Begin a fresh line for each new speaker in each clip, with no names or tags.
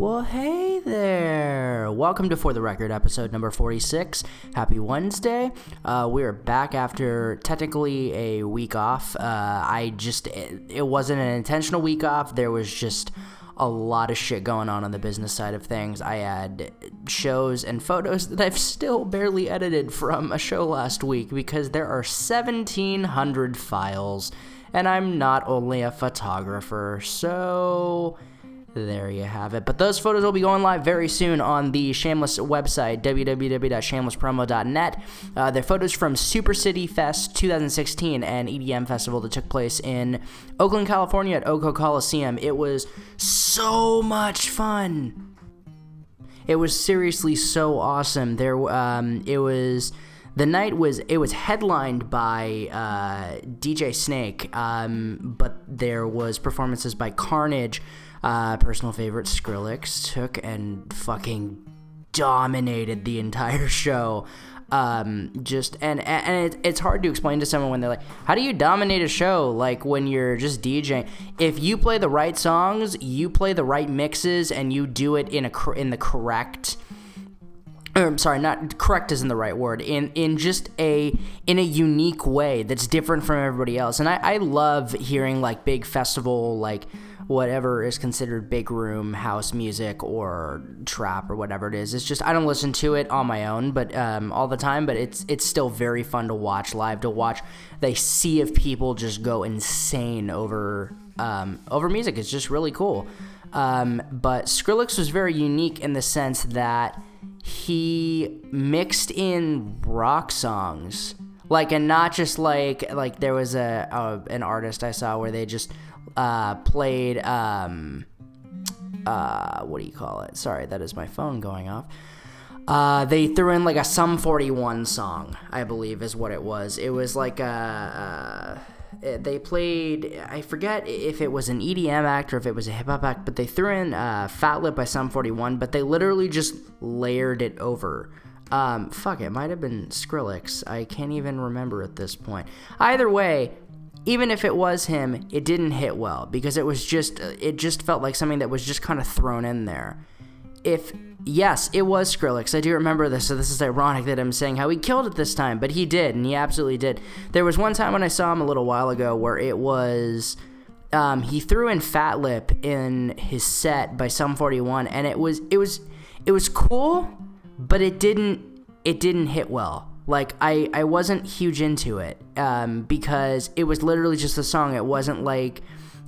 Well, hey there. Welcome to For the Record, episode number 46. Happy Wednesday. Uh, we're back after technically a week off. Uh, I just, it, it wasn't an intentional week off. There was just a lot of shit going on on the business side of things. I had shows and photos that I've still barely edited from a show last week because there are 1,700 files, and I'm not only a photographer, so there you have it. But those photos will be going live very soon on the Shameless website, www.shamelesspromo.net. Uh, they're photos from Super City Fest 2016, an EDM festival that took place in Oakland, California at O.co Coliseum. It was so much fun. It was seriously so awesome. There, um, it was the night was it was headlined by uh, DJ Snake, um, but there was performances by Carnage. Uh, personal favorite Skrillex took and fucking dominated the entire show. Um, just and and it, it's hard to explain to someone when they're like, "How do you dominate a show?" Like when you're just DJing. If you play the right songs, you play the right mixes, and you do it in a in the correct. I'm sorry, not correct isn't the right word. In in just a in a unique way that's different from everybody else. And I, I love hearing like big festival like whatever is considered big room house music or trap or whatever it is. It's just I don't listen to it on my own, but um, all the time. But it's it's still very fun to watch live. To watch the sea of people just go insane over um, over music. It's just really cool. Um, but Skrillex was very unique in the sense that he mixed in rock songs like and not just like like there was a, a, an artist i saw where they just uh, played um, uh, what do you call it? Sorry, that is my phone going off. Uh, they threw in like a Sum 41 song, I believe is what it was. It was like a. Uh, they played, I forget if it was an EDM act or if it was a hip hop act, but they threw in uh, Fat Lip by Sum 41, but they literally just layered it over. Um, fuck, it might have been Skrillex. I can't even remember at this point. Either way, even if it was him, it didn't hit well because it was just it just felt like something that was just kind of thrown in there. If yes, it was Skrillex. I do remember this, so this is ironic that I'm saying how he killed it this time, but he did, and he absolutely did. There was one time when I saw him a little while ago where it was um, he threw in Fat Lip in his set by Sum 41, and it was it was it was cool, but it didn't it didn't hit well like I, I wasn't huge into it um, because it was literally just a song. It wasn't like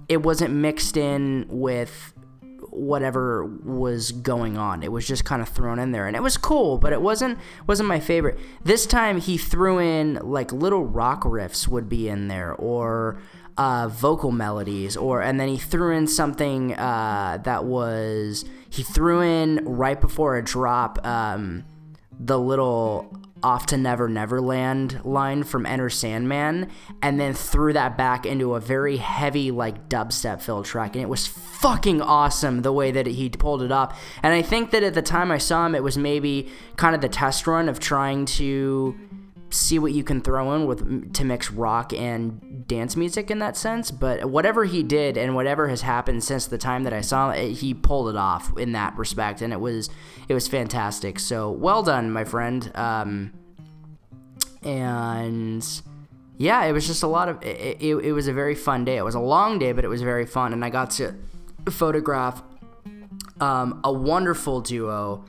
it wasn't mixed in with whatever was going on. It was just kind of thrown in there, and it was cool, but it wasn't wasn't my favorite. This time he threw in like little rock riffs would be in there, or uh, vocal melodies, or and then he threw in something uh, that was he threw in right before a drop um, the little off to Never Neverland line from Enter Sandman and then threw that back into a very heavy like dubstep filled track and it was fucking awesome the way that he pulled it up. And I think that at the time I saw him it was maybe kind of the test run of trying to see what you can throw in with to mix rock and dance music in that sense. But whatever he did and whatever has happened since the time that I saw it, he pulled it off in that respect, and it was it was fantastic. So well done, my friend. Um, and yeah, it was just a lot of it, it, it was a very fun day. It was a long day, but it was very fun, and I got to photograph um, a wonderful duo.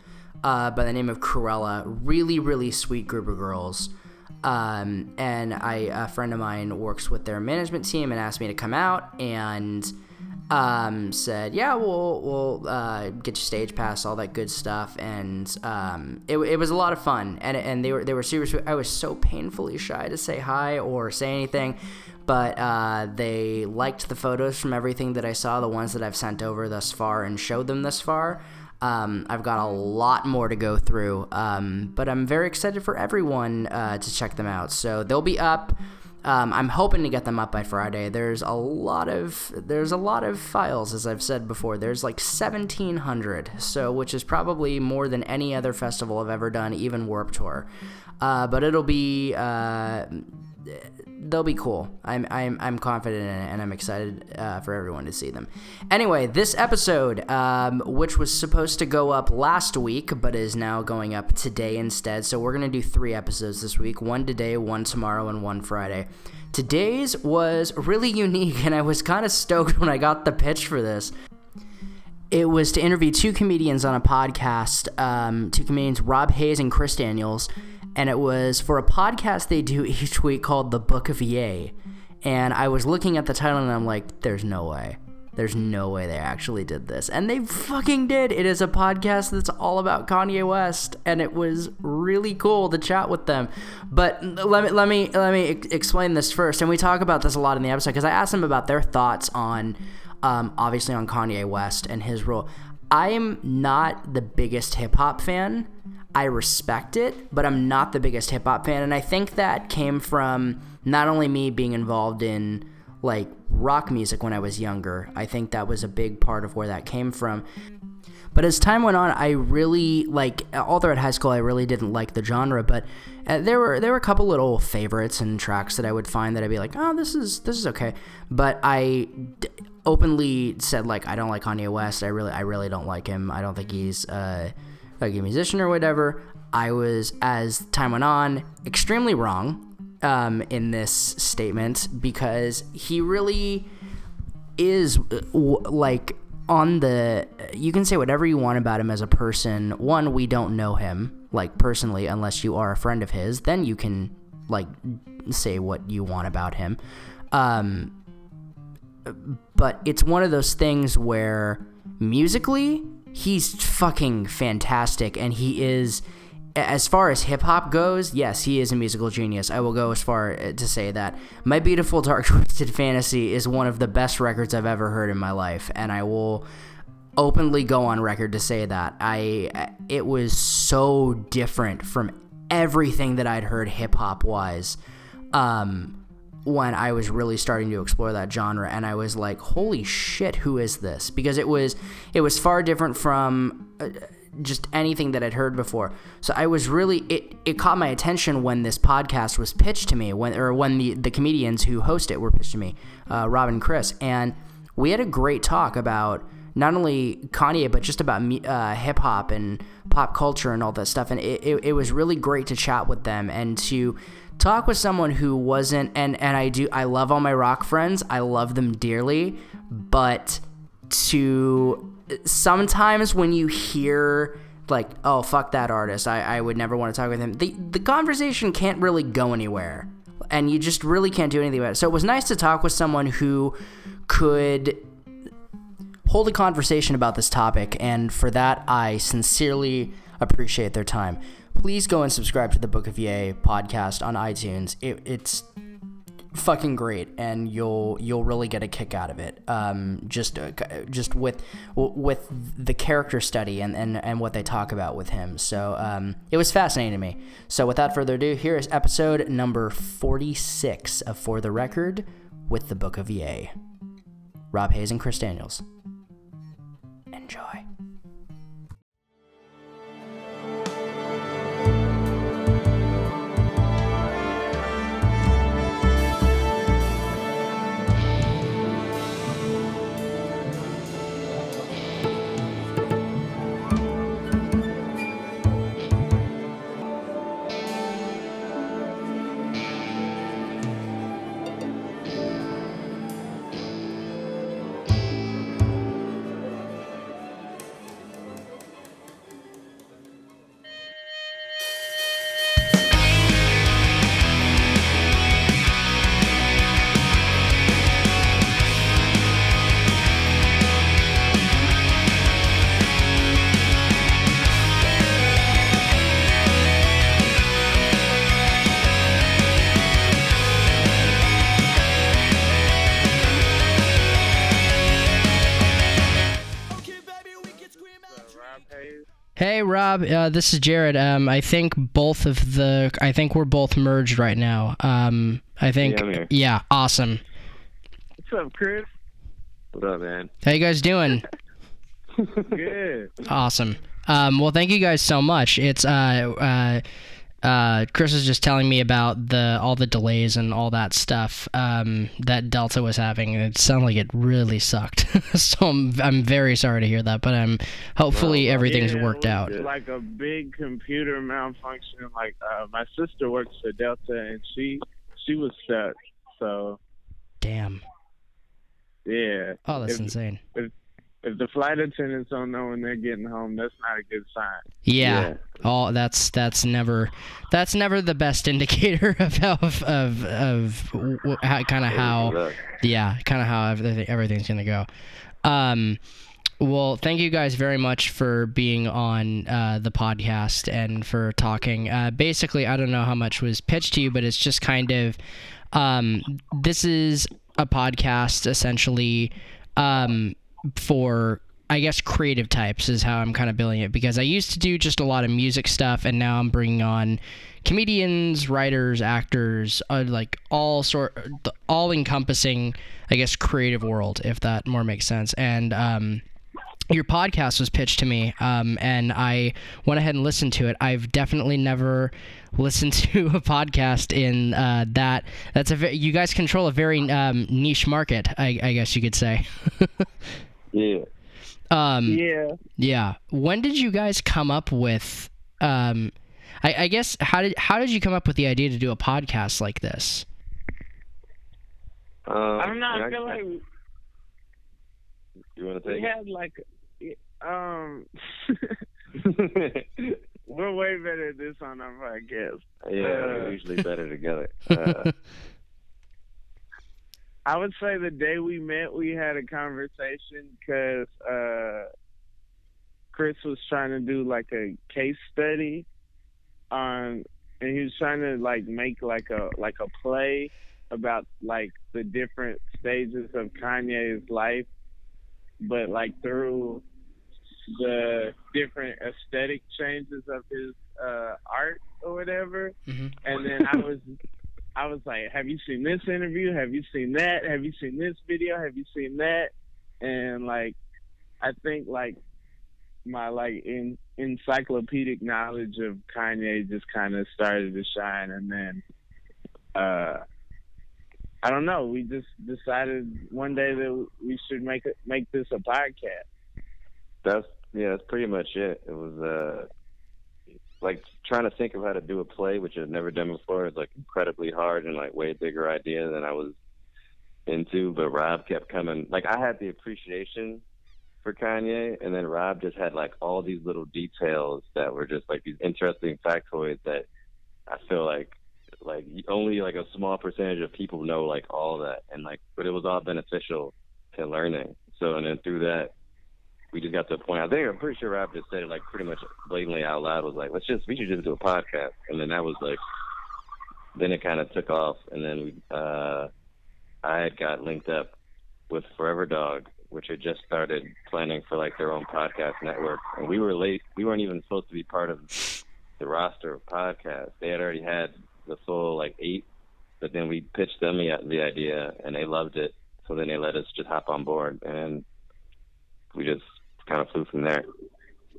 Uh, by the name of Krewella, really, really sweet group of girls. Um, and I, a friend of mine works with their management team and asked me to come out and um, said, yeah, we'll, we'll uh, get your stage pass, all that good stuff. And um, it, it was a lot of fun. And, and they were, they were super sweet. I was so painfully shy to say hi or say anything. But uh, they liked the photos from everything that I saw, the ones that I've sent over thus far and showed them thus far. Um, I've got a lot more to go through, um, but I'm very excited for everyone uh, to check them out. So they'll be up. Um, I'm hoping to get them up by Friday. There's a lot of there's a lot of files, as I've said before. There's like 1,700, so which is probably more than any other festival I've ever done, even Warped Tour. Uh, but it'll be uh, they'll be cool. I'm I'm I'm confident in it, and I'm excited uh, for everyone to see them. Anyway, this episode, um, which was supposed to go up last week, but is now going up today instead. So we're gonna do three episodes this week: one today, one tomorrow, and one Friday. Today's was really unique, and I was kind of stoked when I got the pitch for this it was to interview two comedians on a podcast, um, two comedians, Rob Hayes and Chris Daniels, and it was for a podcast they do each week called The Book of Ye. And I was looking at the title and I'm like, there's no way. There's no way they actually did this. And they fucking did. It is a podcast that's all about Kanye West and it was really cool to chat with them. But let me let me let me explain this first. And we talk about this a lot in the episode cuz I asked them about their thoughts on um, obviously on Kanye West and his role. I am not the biggest hip hop fan. I respect it, but I'm not the biggest hip hop fan. And I think that came from not only me being involved in like rock music when I was younger, I think that was a big part of where that came from. But as time went on, I really like all throughout high school. I really didn't like the genre, but uh, there were there were a couple little favorites and tracks that I would find that I'd be like, oh, this is this is okay. But I d- openly said like I don't like Kanye West. I really I really don't like him. I don't think he's uh, like a musician or whatever. I was as time went on extremely wrong um, in this statement because he really is uh, like on the you can say whatever you want about him as a person one we don't know him like personally unless you are a friend of his then you can like say what you want about him um but it's one of those things where musically he's fucking fantastic and he is as far as hip hop goes, yes, he is a musical genius. I will go as far uh, to say that My Beautiful Dark Twisted Fantasy is one of the best records I've ever heard in my life, and I will openly go on record to say that. I it was so different from everything that I'd heard hip hop wise. Um, when I was really starting to explore that genre and I was like holy shit who is this? Because it was it was far different from uh, just anything that I'd heard before. So I was really it it caught my attention when this podcast was pitched to me when or when the the comedians who host it were pitched to me uh, Rob and Chris. And we had a great talk about not only Kanye but just about uh, hip hop and pop culture and all that stuff. And it, it, it was really great to chat with them and to talk with someone who wasn't and and I do I love all my rock friends. I love them dearly, but to sometimes when you hear like oh fuck that artist. I, I would never want to talk with him. The the conversation can't really go anywhere. And you just really can't do anything about it. So it was nice to talk with someone who could hold a conversation about this topic. And for that i sincerely appreciate their time please go and subscribe to the Book of Ye podcast on iTunes. It, it's fucking great and you'll you'll really get a kick out of it. Um, just uh, just with with the character study and, and and what they talk about with him. So um, it was fascinating to me. So without further ado here is episode number 46 of for the record with the book of Ye rob hayes and chris daniels. Enjoy Hey Rob, uh, this is Jared. Um, I think both of the, I think we're both merged right now. Um, I think, yeah, yeah, awesome.
What's up, Chris? What up, man?
How you guys doing?
Good.
Awesome. Um, well, thank you guys so much. It's uh, uh, uh, Chris was just telling me about the all the delays and all that stuff um, that Delta was having. And it sounded like it really sucked. so I'm I'm very sorry to hear that, but I'm hopefully
Well,
everything's
Yeah, it
worked
was
out.
Like a big computer malfunction. Like uh, my sister works for Delta, and she she was stuck. So
Damn.
yeah,
Oh, that's
if,
insane.
if the flight attendants don't know when they're getting home, that's not a good sign.
Yeah.
Yeah.
Oh, that's that's never that's never the best indicator of how of of, of kind of how yeah, kind of how everything, everything's gonna go. Um, well, thank you guys very much for being on uh, the podcast and for talking. Uh, basically, I don't know how much was pitched to you, but it's just kind of um, this is a podcast essentially um, for I guess creative types is how I'm kind of billing it because I used to do just a lot of music stuff and now I'm bringing on comedians, writers, actors, uh, like all sort, the all encompassing, I guess, creative world if that more makes sense. And um, your podcast was pitched to me, um, and I went ahead and listened to it. I've definitely never listened to a podcast in uh, that. That's a you guys control a very um, niche market, I, I guess you could say.
yeah.
um,
Yeah.
yeah. When did you guys come up with? Um, I, I guess how did how did you come up with the idea to do a podcast like this?
Um,
I don't know. I
and
feel like
you want to take.
we
take
had like um. We're way better at this on our podcast.
yeah, we're
Uh,
usually better together. Uh,
I would say the day we met, we had a conversation because uh, Chris was trying to do like a case study on, and he was trying to like make like a like a play about like the different stages of Kanye's life, but like through the different aesthetic changes of his uh, art or whatever.
Mhm.
And then I was I was like, "Have you seen this interview? Have you seen that? Have you seen this video? Have you seen that?" And like, I think like my like in encyclopedic knowledge of Kanye just kind of started to shine, and then uh, I don't know. We just decided one day that we should make it make this a podcast.
that's yeah, that's pretty much it. It was uh, like trying to think of how to do a play, which I've never done before. It's like incredibly hard and like way bigger idea than I was into. But Rob kept coming. Like I had the appreciation for Kanye, and then Rob just had like all these little details that were just like these interesting factoids that I feel like like only like a small percentage of people know like all that, and like but it was all beneficial to learning. So and then through that we just got to a point. I think I'm pretty sure Rob just said it like pretty much blatantly out loud. Was like, let's just we should just do a podcast, and then that was like, then it kind of took off, and then uh, I had got linked up with Forever Dog, which had just started planning for like their own podcast network, and we were late. We weren't even supposed to be part of the roster of podcasts. They had already had the full like eight, but then we pitched them the, the idea, and they loved it. So then they let us just hop on board, and we just kind of flew from there.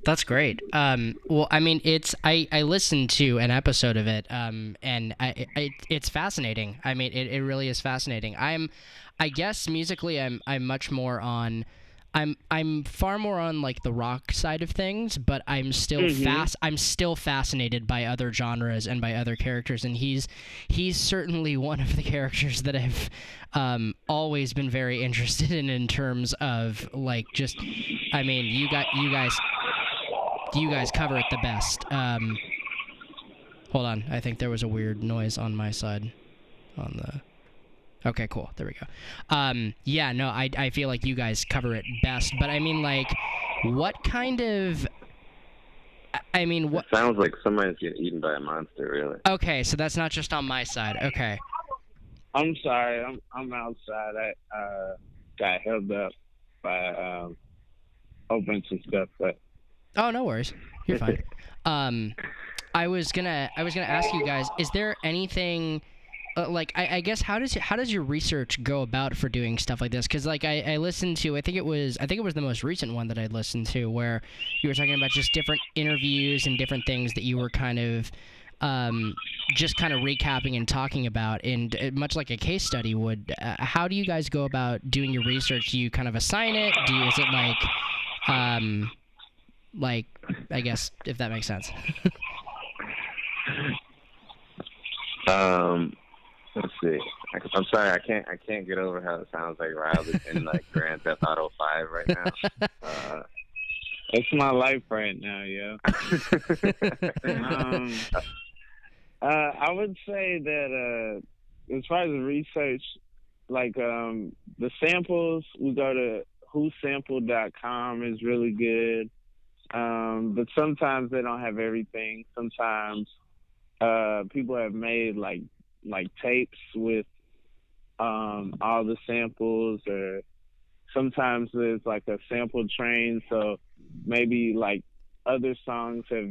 That's great. Um, well, I mean, it's I, I listened to an episode of it, um, and I, I it's fascinating. I mean, it, it really is fascinating. I'm, I guess musically, I'm I'm much more on. I'm I'm far more on like the rock side of things, but I'm still fast. I'm still fascinated by other genres and by other characters, and he's he's certainly one of the characters that I've um, always been very interested in in terms of like just. I mean, you got you guys you guys cover it the best. Um, hold on, I think there was a weird noise on my side. On the. Okay, cool. There we go. Um, yeah, no, I I feel like you guys cover it best, but I mean, like, what kind of. I- I mean, what?
Sounds like somebody's getting eaten by a monster, really.
Okay, so that's not just on my side. Okay.
I'm sorry. I'm I'm outside. I uh, got held up by um, bunch of stuff, but
Oh, no worries. You're fine. Um, I was gonna I was gonna ask you guys: Is there anything? Uh, like I, I guess how does how does your research go about for doing stuff like this? Because like I, I listened to I think it was I think it was the most recent one that I listened to where you were talking about just different interviews and different things that you were kind of um, just kind of recapping and talking about, and uh, much like a case study would, uh, how do you guys go about doing your research? Do you kind of assign it? Do you, is it like, um, like I guess if that makes sense.
um, let's see. I, am sorry, I can't I can't get over how it sounds like Riley in like Grand Theft Auto Five right now. Uh,
it's my life right now, yo. um, uh, I would say that uh, as far as research, like um, the samples, we go to whosampled.com is really good. Um, but sometimes they don't have everything. Sometimes uh, people have made like like tapes with um, all the samples, or sometimes there's like a sample train. So maybe like other songs have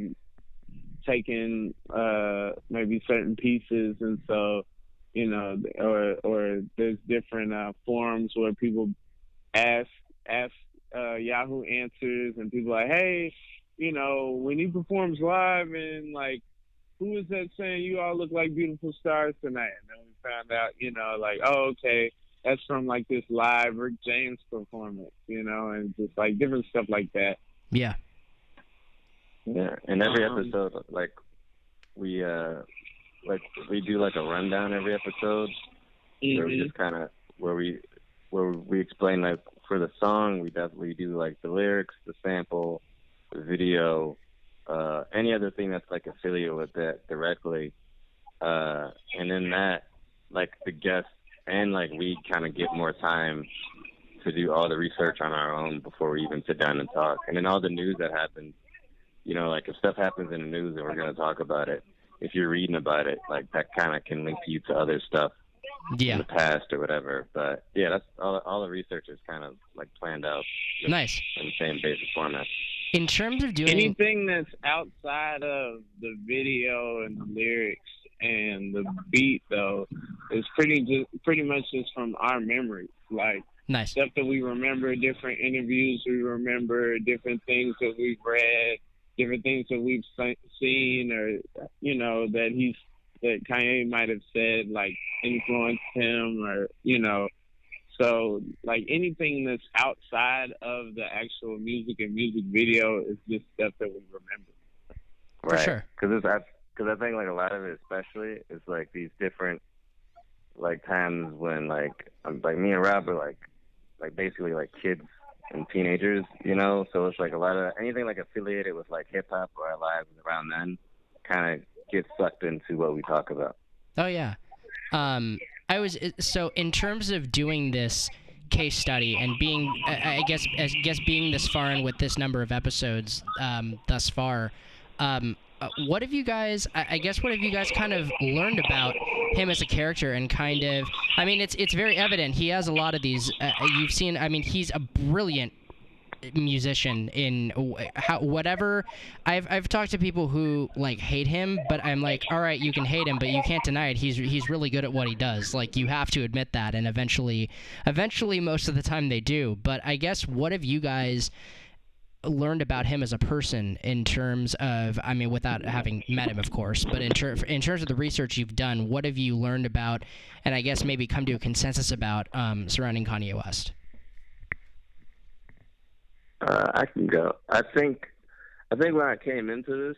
taken uh, maybe certain pieces, and so you know, or or there's different uh, forums where people ask ask uh, Yahoo Answers, and people like, hey, you know, when he performs live, and like, who is that saying you all look like beautiful stars tonight? And then we found out, you know, like, oh, okay, that's from like this live Rick James performance, you know, and just like different stuff like that.
Yeah.
Yeah, and every um, episode, like, we uh, like we do like a rundown every episode, mm-hmm. where we mm-hmm. just kind of where we where we explain like for the song, we definitely do like the lyrics, the sample, the video, uh, any other thing that's like affiliated with that directly. Uh, and then that, like the guests and like we kind of get more time to do all the research on our own before we even sit down and talk. And then all the news that happens, you know, like if stuff happens in the news and we're going to talk about it, if you're reading about it, like that kind of can link you to other stuff
yeah.
in the past or whatever. But yeah, that's all. All the research is kind of like planned out.
Nice.
In the same basic format.
In terms of doing
anything that's outside of the video and the lyrics and the beat, though, is pretty just pretty much just from our memory. Like
nice
stuff that we remember, different interviews we remember, different things that we've read, different things that we've seen, or you know that he's that Kanye might have said like influenced him or you know so like anything that's outside of the actual music and music video is just stuff that we remember.
Right. For sure.
Because it's because I think like a lot of it, especially, is like these different like times when like I'm like me and Rob are like like basically like kids and teenagers, you know. So it's like a lot of anything like affiliated with like hip hop or our lives around then kind of gets sucked into what we talk about.
Oh yeah. Um, I was so in terms of doing this case study and being, I guess, I guess being this far in with this number of episodes um, thus far. Um, what have you guys? I guess what have you guys kind of learned about him as a character and kind of? I mean, it's it's very evident he has a lot of these. Uh, you've seen. I mean, he's a brilliant musician in how whatever I've I've talked to people who like hate him but I'm like all right you can hate him but you can't deny it he's he's really good at what he does like you have to admit that and eventually eventually most of the time they do but I guess what have you guys learned about him as a person in terms of I mean without having met him of course but in, ter- in terms of the research you've done what have you learned about and I guess maybe come to a consensus about um, surrounding Kanye West
uh, I can go. I think, I think when I came into this,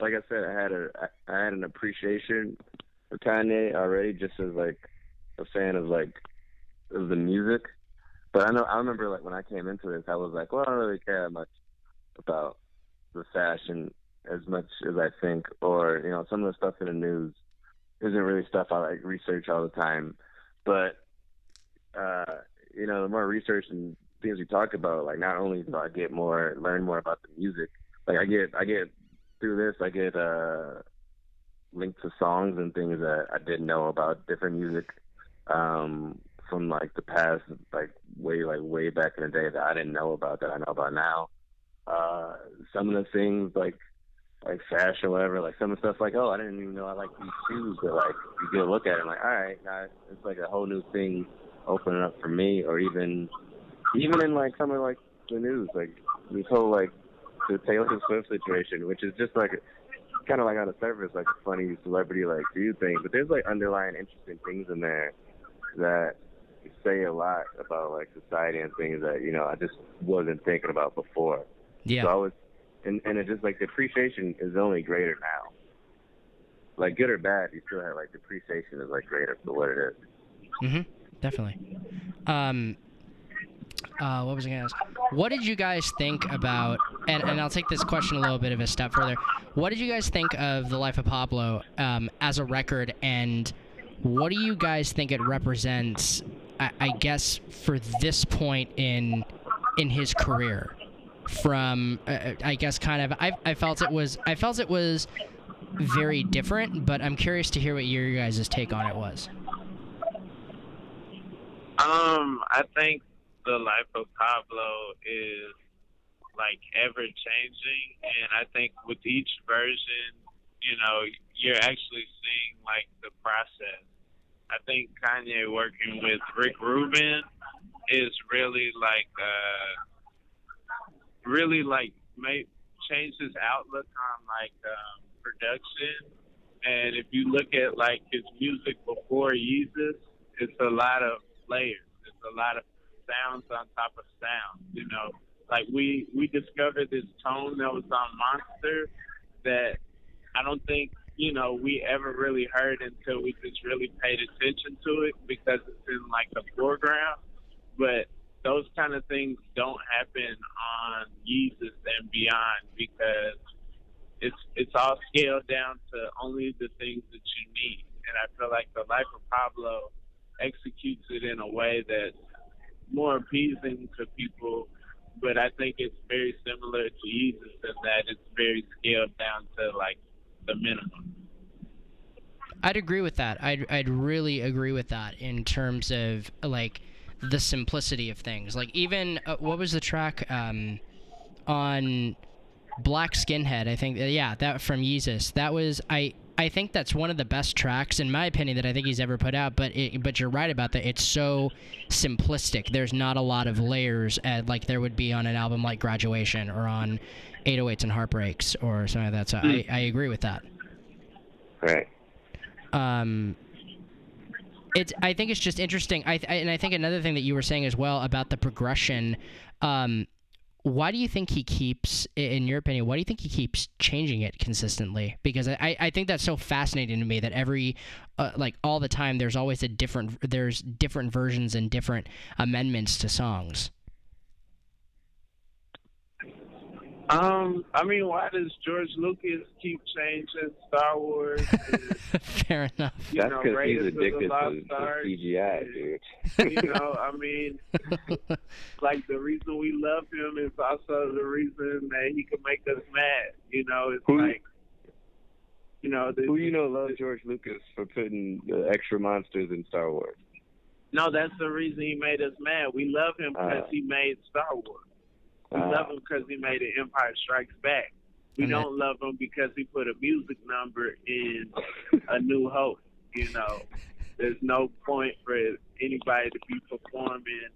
like I said, I had a, I had an appreciation for Kanye already, just as like a fan of like of the music. But I know I remember like when I came into this, I was like, well, I don't really care that much about the fashion as much as I think, or you know, some of the stuff in the news isn't really stuff I like research all the time. But uh, you know, the more research and things we talk about, like not only do I get more, learn more about the music, like I get, I get through this, I get uh, linked to songs and things that I didn't know about different music um, from like the past, like way, like way back in the day that I didn't know about that I know about now. Uh, some of the things like like fashion whatever, like some of the stuff like, oh, I didn't even know I like these shoes, but like you get a look at it, and like, all right, now it's like a whole new thing opening up for me, or even even in like some of like the news, like this whole like the Taylor Swift situation, which is just like kind of like on the surface, like a funny celebrity like do thing, but there's like underlying interesting things in there that say a lot about like society and things that you know I just wasn't thinking about before.
Yeah.
So I was, and and it just like the appreciation is only greater now. Like good or bad, you still have like the appreciation is like greater for what it is.
Mm-hmm. Definitely. Um, uh, what was I going to ask? What did you guys think about, and, and I'll take this question a little bit of a step further. What did you guys think of The Life of Pablo um, as a record, and what do you guys think it represents, I, I guess, for this point in in his career? From, uh, I guess, kind of, I, I felt it was, I felt it was very different, but I'm curious to hear what your guys' take on it was.
Um, I think the life of Pablo is like ever changing, and I think with each version, you know, you're actually seeing like the process. I think Kanye working with Rick Rubin is really like, uh, really like made changed his outlook on like um, production. And if you look at like his music before Yeezus, it's a lot of layers. It's a lot of sounds on top of sounds. You know, like we we discovered this tone that was on Monster that I don't think you know we ever really heard until we just really paid attention to it because it's in like the foreground. But those kind of things don't happen on Yeezus and beyond because it's it's all scaled down to only the things that you need. And I feel like the life of Pablo executes it in a way that's more appeasing to people, but I think it's very similar to Yeezus in that it's very scaled down to like the minimum.
I'd agree with that. I'd I'd really agree with that in terms of like the simplicity of things. Like even uh, what was the track um, on Black Skinhead? I think uh, yeah, that from Yeezus. That was I I think that's one of the best tracks in my opinion that I think he's ever put out. But it, but you're right about that. It's so simplistic. There's not a lot of layers at, like there would be on an album like Graduation or on 808s and Heartbreaks or something like that. So I, I agree with that.
Right.
Um, it's I think it's just interesting. I, I and I think another thing that you were saying as well about the progression. Um, why do you think he keeps, in your opinion, why do you think he keeps changing it consistently? Because I, I think that's so fascinating to me that every, uh, like all the time, there's always a different, there's different versions and different amendments to songs.
Um, I mean, why does George Lucas keep changing Star Wars? And,
Fair enough.
you
That's because he's
Raiders of the
addicted to, to CGI, dude.
you know, I mean, like the reason we love him is also the reason that he can make us mad. You know, it's
Who-
like, you know, the,
Who you know loves George Lucas for putting the extra monsters in Star Wars?
no, that's the reason he made us mad. We love him because
Uh.
he made Star Wars. We
Uh,
love him because he made The Empire Strikes Back. We don't love him because he put a music number in A New Hope. You know, there's no point for anybody to be performing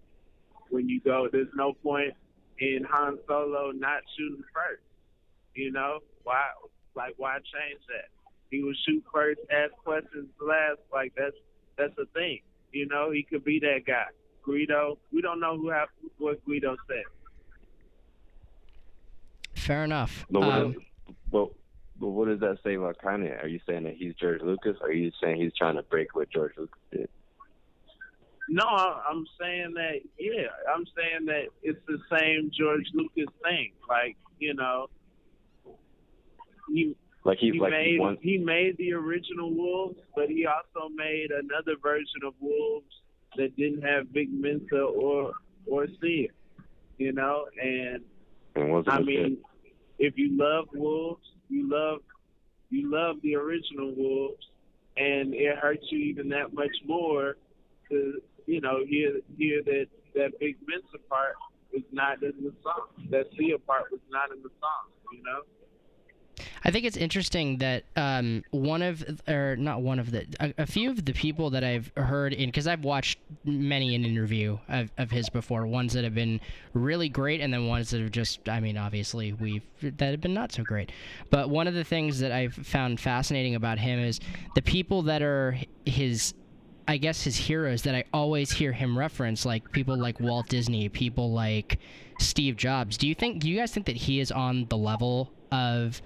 when you go. There's no point in Han Solo not shooting first. You know why? Like why change that? He would shoot first, ask questions last. Like that's that's a thing. You know, he could be that guy. Greedo. We don't know who have what Greedo said.
Fair enough.
But what,
Um,
but, but what does that say about Kanye? Are you saying that he's George Lucas, or are you saying he's trying to break what George Lucas did?
No, I- I'm saying that. Yeah, I'm saying that it's the same George Lucas thing. Like you know, he
Like he,
he
like
made
he
he made the original Wolves, but he also made another version of Wolves that didn't have Vic Mensa or or Sia. You know, and
And
I mean, if you love Wolves, you love you love the original Wolves, and it hurts you even that much more to you know hear hear that that Vic Mensa part was not in the song, that Sia part was not in the song. You know.
I think it's interesting that um, one of, or not one of the, a, a few of the people that I've heard in, because I've watched many an interview of, of his before, ones that have been really great, and then ones that have just, I mean, obviously we've that have been not so great. But one of the things that I've found fascinating about him is the people that are his I guess his heroes that I always hear him reference, like people like Walt Disney, people like Steve Jobs. Do you think? Do you guys think that he is on the level of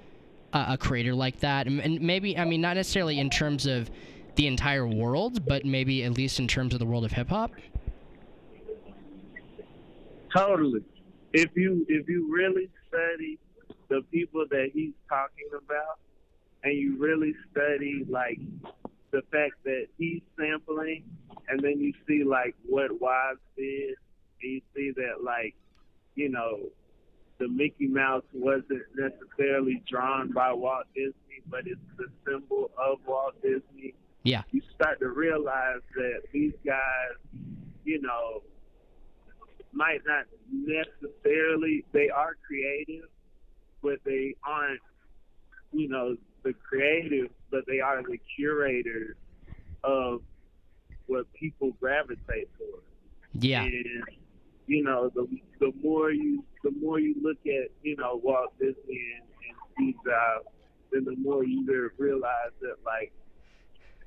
a, a creator like that? And, and maybe, I mean, not necessarily in terms of the entire world, but maybe at least in terms of the world of hip hop.
Totally. If you if you really study the people that he's talking about, and you really study like the fact that he's sampling, and then you see like what Wise did, and you see that like, you know, the Mickey Mouse wasn't necessarily drawn by Walt Disney, but it's the symbol of Walt Disney.
Yeah.
You start to realize that these guys, you know, might not necessarily they are creative, but they aren't, you know, the creative, but they are the curators of what people gravitate towards.
Yeah.
And you know, the the more you the more you look at you know Walt Disney and, and Steve Jobs, then the more you realize that like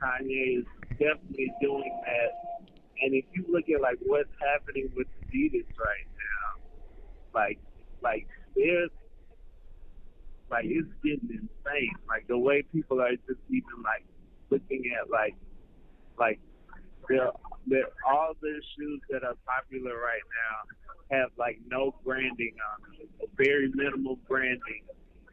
Kanye is definitely doing that. And if you look at like what's happening with Adidas right now, like like there's like it's getting insane. Like the way people are just even like looking at like like they're, all the shoes that are popular right now have like no branding on them, very minimal branding.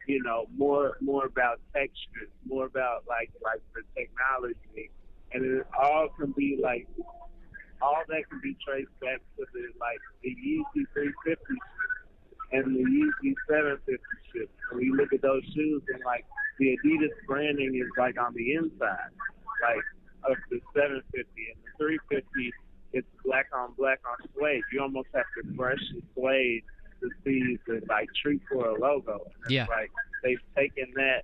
You know, more more about textures, more about like like the technology, and it all can be like all that can be traced back to the like the Yeezy 350 and the Yeezy 750 shit. When you look at those shoes and like the Adidas branding is like on the inside, like of the 750 and the 350, it's black on black on suede. You almost have to brush the suede to see the like tree for a logo. And it's
Yeah.
Like they've taken that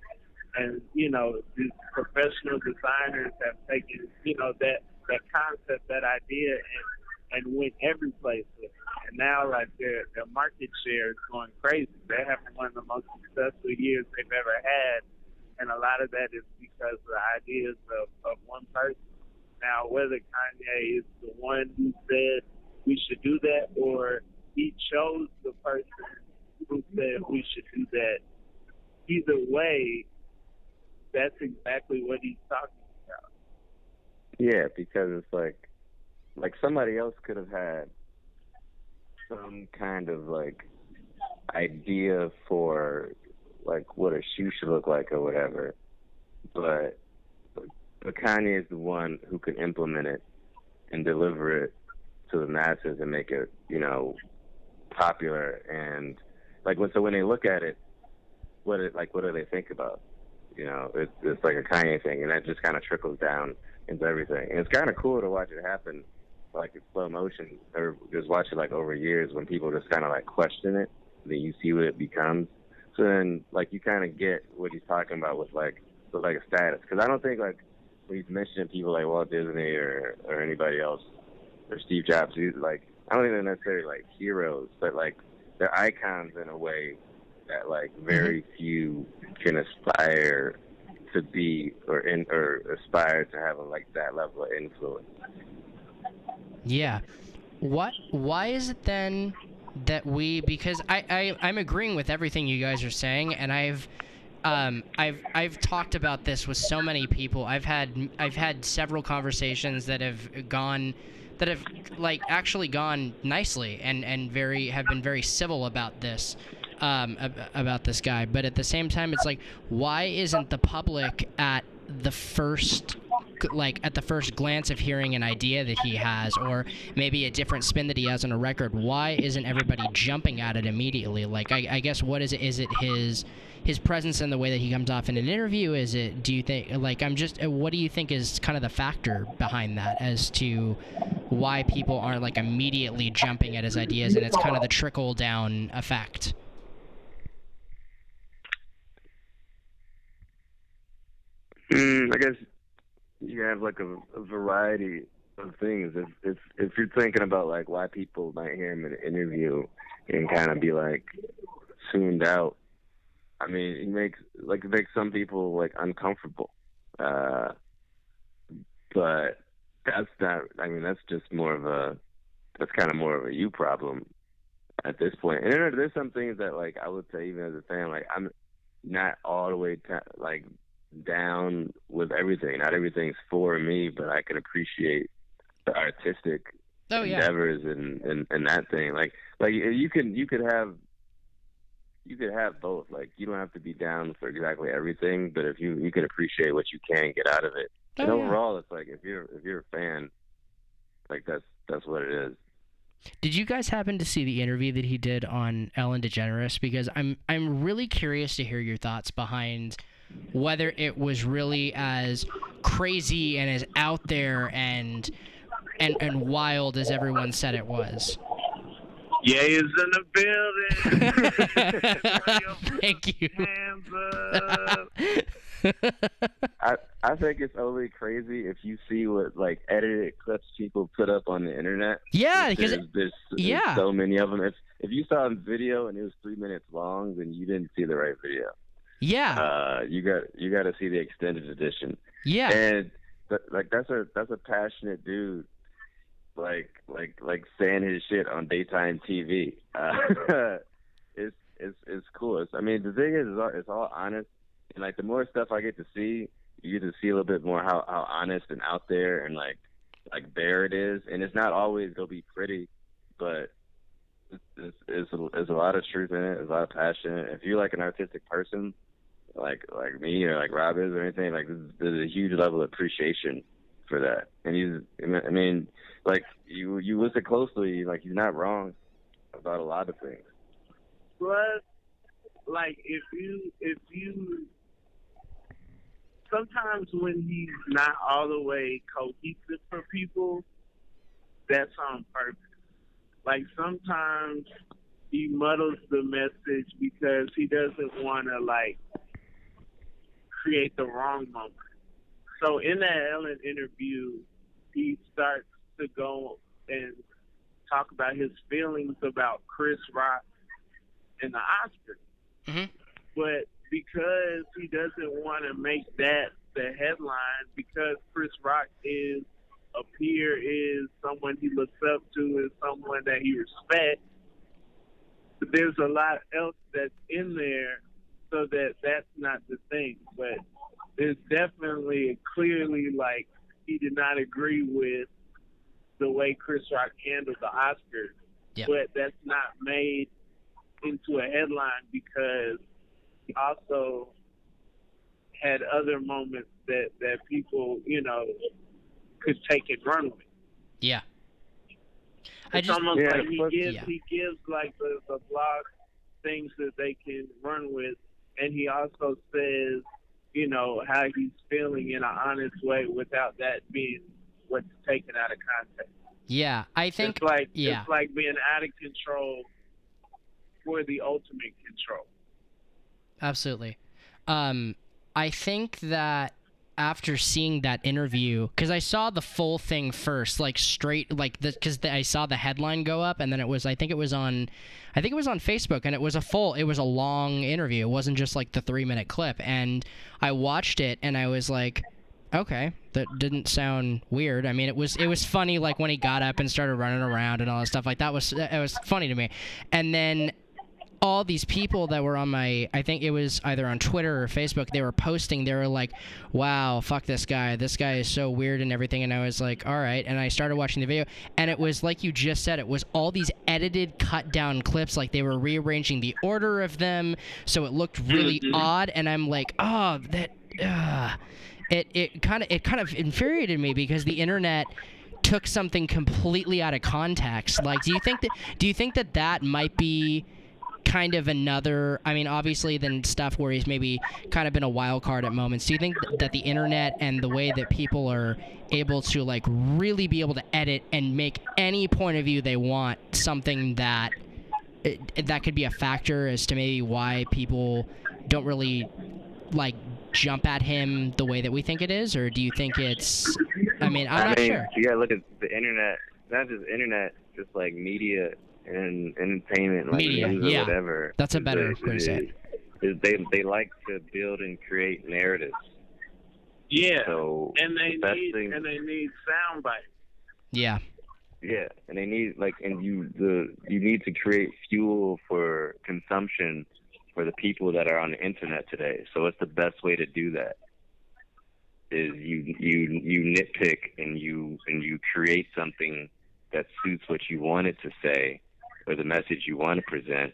and you know these professional designers have taken you know that that concept, that idea, and and went every place with it. And now, like their their market share is going crazy. They're having one of the most successful years they've ever had, and a lot of that is because of the ideas of of one person. Now, whether Kanye is the one who said we should do that, or he chose the person who said we should do that, either way, that's exactly what he's talking about.
Yeah, because it's like like somebody else could have had some kind of like idea for like what a shoe should look like or whatever, but but Kanye is the one who can implement it and deliver it to the masses and make it you know popular and like when so when they look at it, what it like what do they think about? You know, it's it's like a Kanye thing, and that just kind of trickles down into everything. And it's kind of cool to watch it happen, like in slow motion, or just watch it like over years when people just kind of like question it. Then you see what it becomes. So then, like, you kind of get what he's talking about with like, with like a status. Because I don't think like when he's mentioning people like Walt Disney or or anybody else or Steve Jobs, he's like, I don't think they're necessarily like heroes, but like they're icons in a way that like mm-hmm. very few can aspire to be or in or aspire to have like that level of influence.
Yeah. What? Why is it then that we? Because I, I I'm agreeing with everything you guys are saying, and I've. Um, I've I've talked about this with so many people. I've had I've had several conversations that have gone, that have like actually gone nicely and and very have been very civil about this, um, ab- about this guy. But at the same time, it's like, why isn't the public at the first like at the first glance of hearing an idea that he has or maybe a different spin that he has on a record why isn't everybody jumping at it immediately? Like I, I guess what is it? Is it his his presence and the way that he comes off in an interview? Is it do you think like i'm just uh, what do you think is kind of the factor behind that as to why people aren't like immediately jumping at his ideas and it's kind of the trickle down effect?
Mm, I guess you have like a, a variety of things. If if if you're thinking about like why people might hear him in an interview and kind of be like tuned out, I mean, he makes like it makes some people like uncomfortable. Uh, but that's not. I mean, that's just more of a. That's kind of more of a you problem at this point. And there, there's some things that like I would say even as a fan, like I'm not all the way ta like down with everything. Not everything's for me, but I can appreciate the artistic
Oh yeah.
endeavors and, and and that thing. Like like you can you could have you could have both. Like you don't have to be down for exactly everything, but if you you can appreciate what you can get out of it. Oh, and
Oh, yeah.
overall, it's like if you're if you're a fan, like that's that's what it is.
Did you guys happen to see the interview that he did on Ellen DeGeneres? Because I'm I'm really curious to hear your thoughts behind whether it was really as crazy and as out there and and and wild as everyone said it was.
Yeah, is in the building.
Thank you.
I I think it's only crazy if you see what like edited clips people put up on the internet.
Yeah, because
there's, there's, there's
yeah.
so many of them. If if you saw a video and it was three minutes long, then you didn't see the right video.
Yeah,
Uh, you got you got to see the extended edition.
yeah,
And th- like that's a that's a passionate dude, like like like saying his shit on daytime TV. Uh, it's it's it's cool. It's, I mean, the thing is, it's all, it's all honest, and like the more stuff I get to see, you get to see a little bit more how how honest and out there and like like bare it is. And it's not always gonna be pretty, but it's it's, it's, a, there's a lot of truth in it. There's a lot of passion. If you're like an artistic person, like like me or like Rob is or anything, like there's a huge level of appreciation for that. And he's, I mean, like you you listen closely, like he's not wrong about a lot of things.
Plus, like if you if you sometimes when he's not all the way cohesive for people, that's on purpose. Like sometimes he muddles the message because he doesn't want to like create the wrong moment. So in that Ellen interview, he starts to go and talk about his feelings about Chris Rock and the Oscars.
Mhm.
But because he doesn't want to make that the headline, because Chris Rock is a peer, is someone he looks up to, is someone that he respects. There's a lot else that's in there, so that that's not the thing. But there's definitely clearly like he did not agree with the way Chris Rock handled the Oscars.
Yeah.
But that's not made into a headline because he also had other moments that that people, you know, could take and run with.
yeah. I
It's
just
almost
Yeah,
like he
but-
gives
Yeah.
he gives like the, the blog things that they can run with, and he also says, you know, how he's feeling in an honest way without that being what's taken out of context.
yeah, I think
it's like
yeah.
it's like being out of control for the ultimate control.
Absolutely. Um, I think that after seeing that interview, because I saw the full thing first, like straight, like because I saw the headline go up, and then it was, I think it was on, I think it was on Facebook, and it was a full, it was a long interview. It wasn't just like the three minute clip, and I watched it, and I was like. Okay, that didn't sound weird. I mean, it was it was funny, like when he got up and started running around and all that stuff. Like that was it was funny to me. And then all these people that were on my I think it was either on Twitter or Facebook, they were posting, they were like, Wow, fuck this guy. This guy is so weird and everything. And I was like, Alright and I started watching the video. And it was like you just said, it was all these edited cut down clips, like they were rearranging the order of them. So it looked really odd. And I'm like, Oh, that uh, it, it kinda it kind of infuriated me because the internet took something completely out of context. Like, do you think that do you think that that might be kind of another? I mean, obviously, than stuff where he's maybe kind of been a wild card at moments. Do you think that the internet and the way that people are able to like really be able to edit and make any point of view they want something that it, that could be a factor as to maybe why people don't really like jump at him the way that we think it is, or do you think it's? I mean, I'm
I
not
mean,
sure.
you gotta look at the internet. Not just internet, just like media and entertainment, like
Media,
news or
yeah.
whatever.
That's a better
the-
way to say it.
is they they like to build and create narratives.
Yeah,
So
and they
the
need
thing-
and they need sound bites.
Yeah,
Yeah, and they need like, and you the you need to create fuel for consumption for the people that are on the internet today. So what's the best way to do that? Is you you you nitpick and you and you create something that suits what you want it to say or the message you want to present,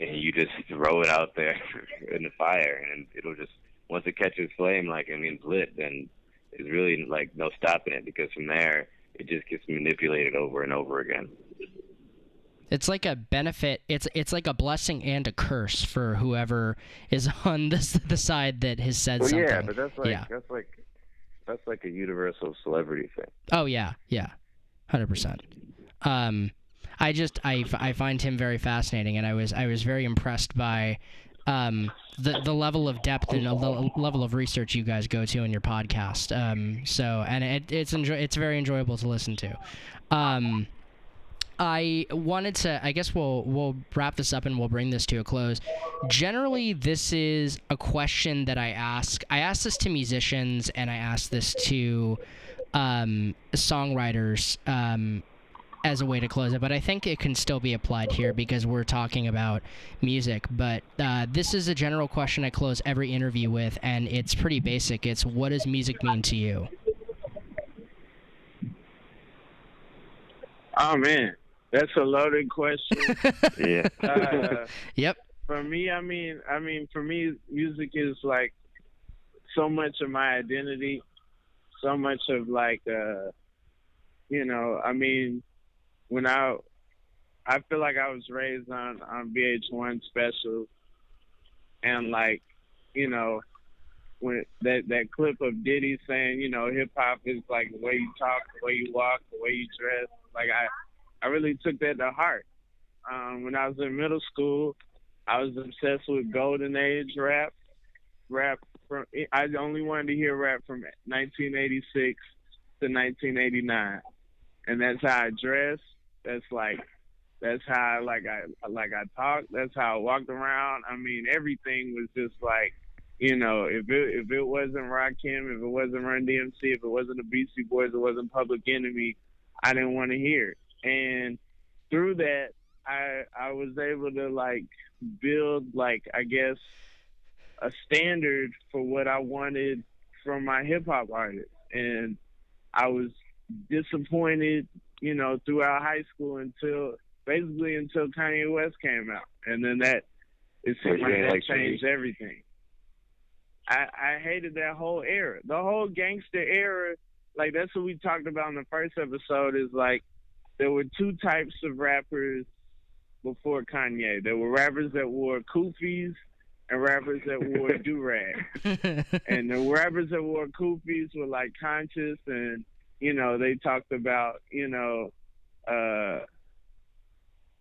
and you just throw it out there in the fire, and it'll just once it catches flame, like I mean, it's lit, then there's really like no stopping it because from there it just gets manipulated over and over again.
it's like a benefit. It's it's like a blessing and a curse for whoever is on this the side that has said
Well,
something.
yeah, but that's like
Yeah.
that's like that's like a universal celebrity thing.
Oh yeah, yeah, hundred percent. Um, I just I, I find him very fascinating, and I was I was very impressed by um the the level of depth and le- level of research you guys go to in your podcast. Um, so and it, it's enjoy it's very enjoyable to listen to. Um. I wanted to. I guess we'll we'll wrap this up and we'll bring this to a close. Generally, this is a question that I ask. I ask this to musicians and I ask this to um, songwriters um, as a way to close it. But I think it can still be applied here because we're talking about music. But uh, this is a general question I close every interview with, and it's pretty basic. It's what does music mean to you?
Oh man, that's a loaded question.
Yeah.
uh,
Yep.
for me, I mean, I mean, for me, music is like so much of my identity, so much of like, uh, you know, I mean, when I, I feel like I was raised on on VH1 special, and like, you know, when that that clip of Diddy saying, you know, hip hop is like the way you talk, the way you walk, the way you dress. Like I, I really took that to heart. Um, when I was in middle school, I was obsessed with golden age rap. Rap from I only wanted to hear rap from 1986 to 1989, and that's how I dressed. That's like that's how like I like I talked. That's how I walked around. I mean, everything was just like, you know, if it if it wasn't Rakim, if it wasn't Run DMC, if it wasn't the Beastie Boys, it wasn't Public Enemy, I didn't want to hear it. And through that, I I was able to like build like I guess a standard for what I wanted from my hip hop artists, and I was disappointed, you know, throughout high school until basically until Kanye West came out, and then that it seemed like that
like
changed everything. I I hated that whole era, the whole gangster era. Like that's what we talked about in the first episode. Is like there were two types of rappers before Kanye. There were rappers that wore kufis and rappers that wore do rags. and the rappers that wore kufis were like conscious and you know they talked about you know uh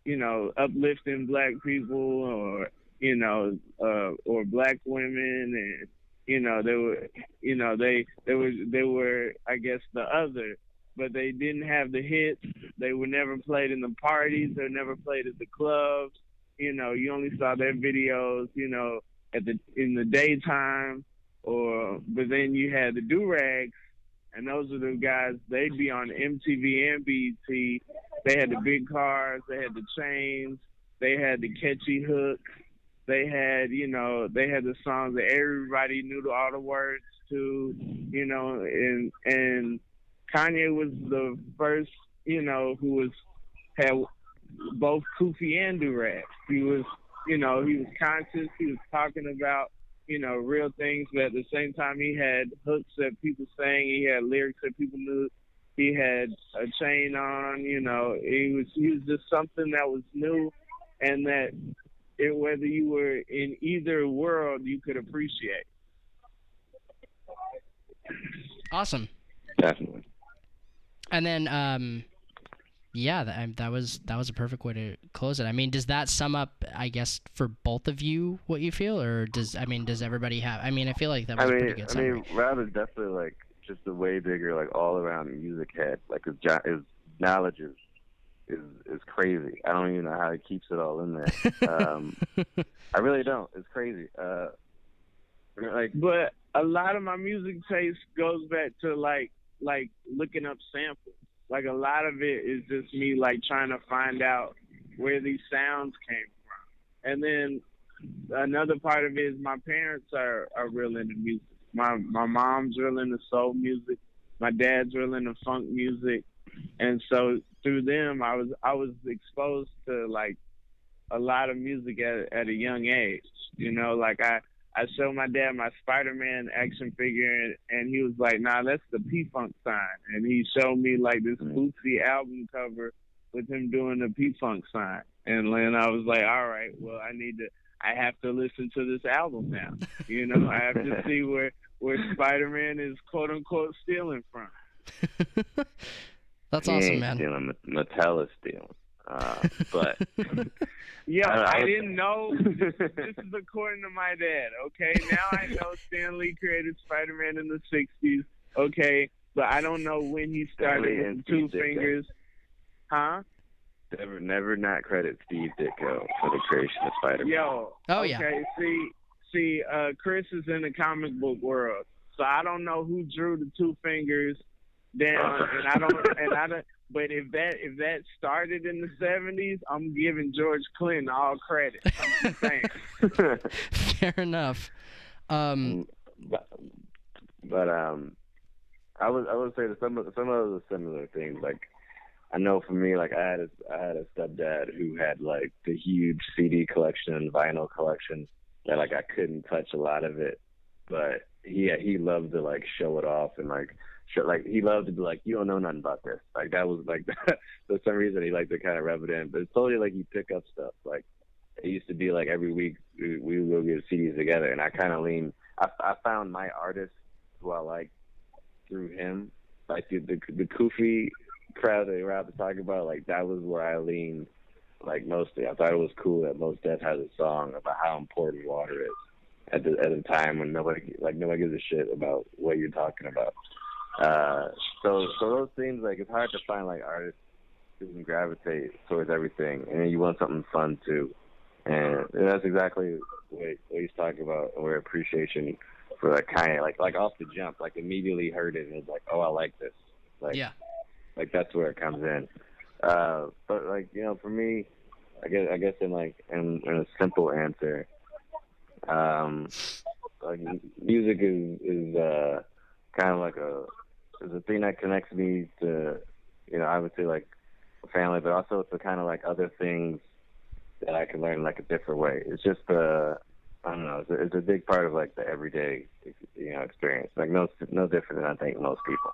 you know uplifting black people or you know uh or black women and you know they were you know they they were they were i guess the other. But they didn't have the hits. They were never played in the parties. They were never played at the clubs. You know you only saw their videos you know at the in the daytime or but then you had the do rags and those are the guys they'd be on MTV and BET. They had the big cars, they had the chains, they had the catchy hooks, they had you know they had the songs that everybody knew all the words to, you know, and and Kanye was the first you know who was had both kufi and do. He was you know he was conscious. He was talking about you know, real things, but at the same time, he had hooks that people sang. He had lyrics that people knew. He had a chain on. You know, he was he was just something that was new, and that it, whether you were in either world, you could appreciate.
awesome.
Definitely.
And then, um, yeah, that, that was that was a perfect way to close it. I mean, does that sum up, I guess, for both of you what you feel, or does I mean, does everybody have? I mean, I feel like that was
I
a
mean,
pretty good
I mean, Rob is definitely like just a way bigger, like all around music head. Like his his knowledge is is is crazy. I don't even know how he keeps it all in there. um, I really don't. It's crazy. Uh, like
But a lot of my music taste goes back to like like looking up samples. Like a lot of it is just me like trying to find out where these sounds came from. And then another part of it is my parents are are real into music. My my mom's real into soul music. My dad's real into funk music. And so through them I was I was exposed to like a lot of music at at a young age. You know, like I I showed my dad my Spider Man action figure, and, and he was like, "Nah, that's the P Funk sign." And he showed me like this mm. Bootsy album cover with him doing the P Funk sign, and then I was like, "All right, well, I need to, I have to listen to this album now. You know, I have to see where where Spider Man is quote unquote stealing from."
That's
he
awesome,
ain't
man.
Stealing, Mattel is stealing. Uh, but
yeah,
I-
I,
I-
didn't know. This, this is according to my dad. Okay, now I know Stan Lee created Spider Man in the '60s. Okay, but I don't know when he started
Lee
with the two
Steve Ditko.
fingers. Huh?
never never not credit Steve Ditko for the creation of Spider-Man.
Yo.
Oh,
okay,
yeah.
see, see, uh, Chris is in the comic book world, so I don't know who drew the two fingers down, and I don't, and I don't. But if that if that started in the '70s, I'm giving George Clinton all credit. I'm just saying.
Fair enough. Um,
but, but um, I would I would say that some of some of the similar things. Like I know for me, like I had a I had a stepdad who had like the huge CD collection and vinyl collection that like I couldn't touch a lot of it, but he he loved to like show it off and like show like he loved to be like you don't know nothing about this. Like that was like for some reason he liked to kind of rub it in, but it's totally like you pick up stuff like it used to be like every week we, would go get CDs together, and I kind of lean. I, I found my artist who I like through him, like the the, the kufi crowd that Rob was talking about. Like that was where I leaned, like mostly. I thought it was cool that Mos Def has a song about how important water is at the at a time when nobody like nobody gives a shit about what you're talking about. Uh, so so those things like it's hard to find like artists who can gravitate towards everything, and then you want something fun too. And that's exactly what, what he's talking about, Where appreciation for that kind of like like off the jump, like immediately heard it and was like, oh, I like this. Like,
yeah.
like that's where it comes in. Uh, but like you know, for me, I guess I guess in like in, in a simple answer, um, like music is is uh, kind of like a a thing that connects me to you know I would say like family, but also to kind of like other things that I can learn in like a different way. It's just uh, I don't know. It's a, it's a big part of like the everyday you know experience. Like no no different than I think most people.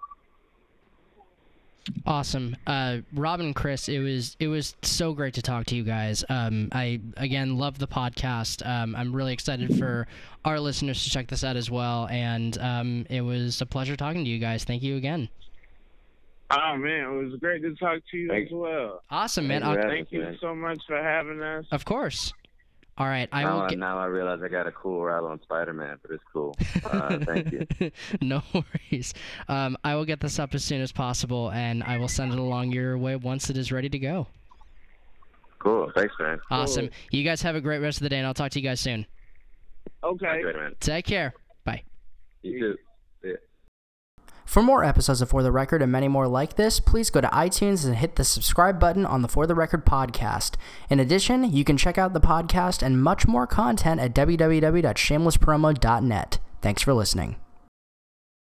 Awesome, uh, Robin and Chris. It was it was so great to talk to you guys. Um, I again love the podcast. Um, I'm really excited for our listeners to check this out as well. And um, it was a pleasure talking to you guys. Thank you again.
Oh man, it was great to talk to you
Thank-
as well.
Awesome, man.
Thank you,
Thank you so much for having us.
of course. All right, I
now,
will
I,
get.
now I realize I got a cool route on Spider Man, but it's cool. Uh, thank you.
no worries. Um, I will get this up as soon as possible, and I will send it along your way once it is ready to go.
Cool. Thanks, man.
Awesome. You guys have a great rest of the day, and I'll talk to you guys soon.
Okay.
Good, man.
Take care. Bye.
You too.
For more episodes of For the Record and many more like this, please go to iTunes and hit the subscribe button on the For the Record podcast. In addition, you can check out the podcast and much more content at www.shamelesspromo.net. Thanks for listening.